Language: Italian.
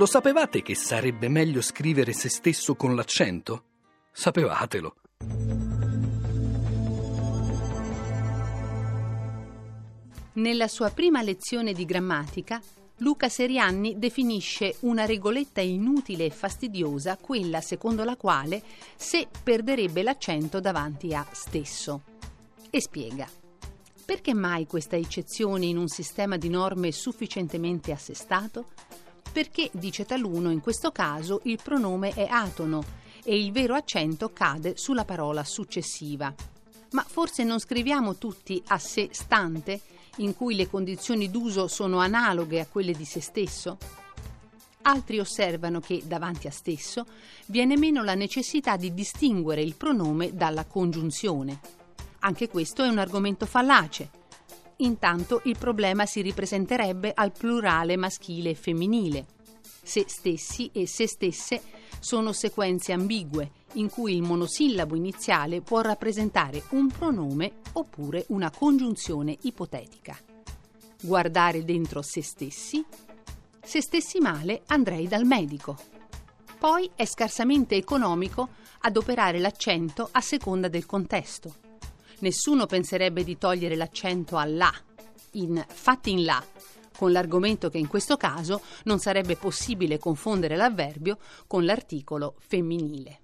Lo sapevate che sarebbe meglio scrivere se stesso con l'accento? Sapevatelo. Nella sua prima lezione di grammatica, Luca Serianni definisce una regoletta inutile e fastidiosa quella secondo la quale se perderebbe l'accento davanti a stesso. E spiega. Perché mai questa eccezione in un sistema di norme sufficientemente assestato? Perché, dice taluno, in questo caso il pronome è atono e il vero accento cade sulla parola successiva. Ma forse non scriviamo tutti a sé stante in cui le condizioni d'uso sono analoghe a quelle di se stesso? Altri osservano che davanti a stesso viene meno la necessità di distinguere il pronome dalla congiunzione. Anche questo è un argomento fallace. Intanto il problema si ripresenterebbe al plurale maschile e femminile. Se stessi e se stesse sono sequenze ambigue in cui il monosillabo iniziale può rappresentare un pronome oppure una congiunzione ipotetica. Guardare dentro se stessi. Se stessi male andrei dal medico. Poi è scarsamente economico adoperare l'accento a seconda del contesto. Nessuno penserebbe di togliere l'accento all'A, in fatti in là, con l'argomento che in questo caso non sarebbe possibile confondere l'avverbio con l'articolo femminile.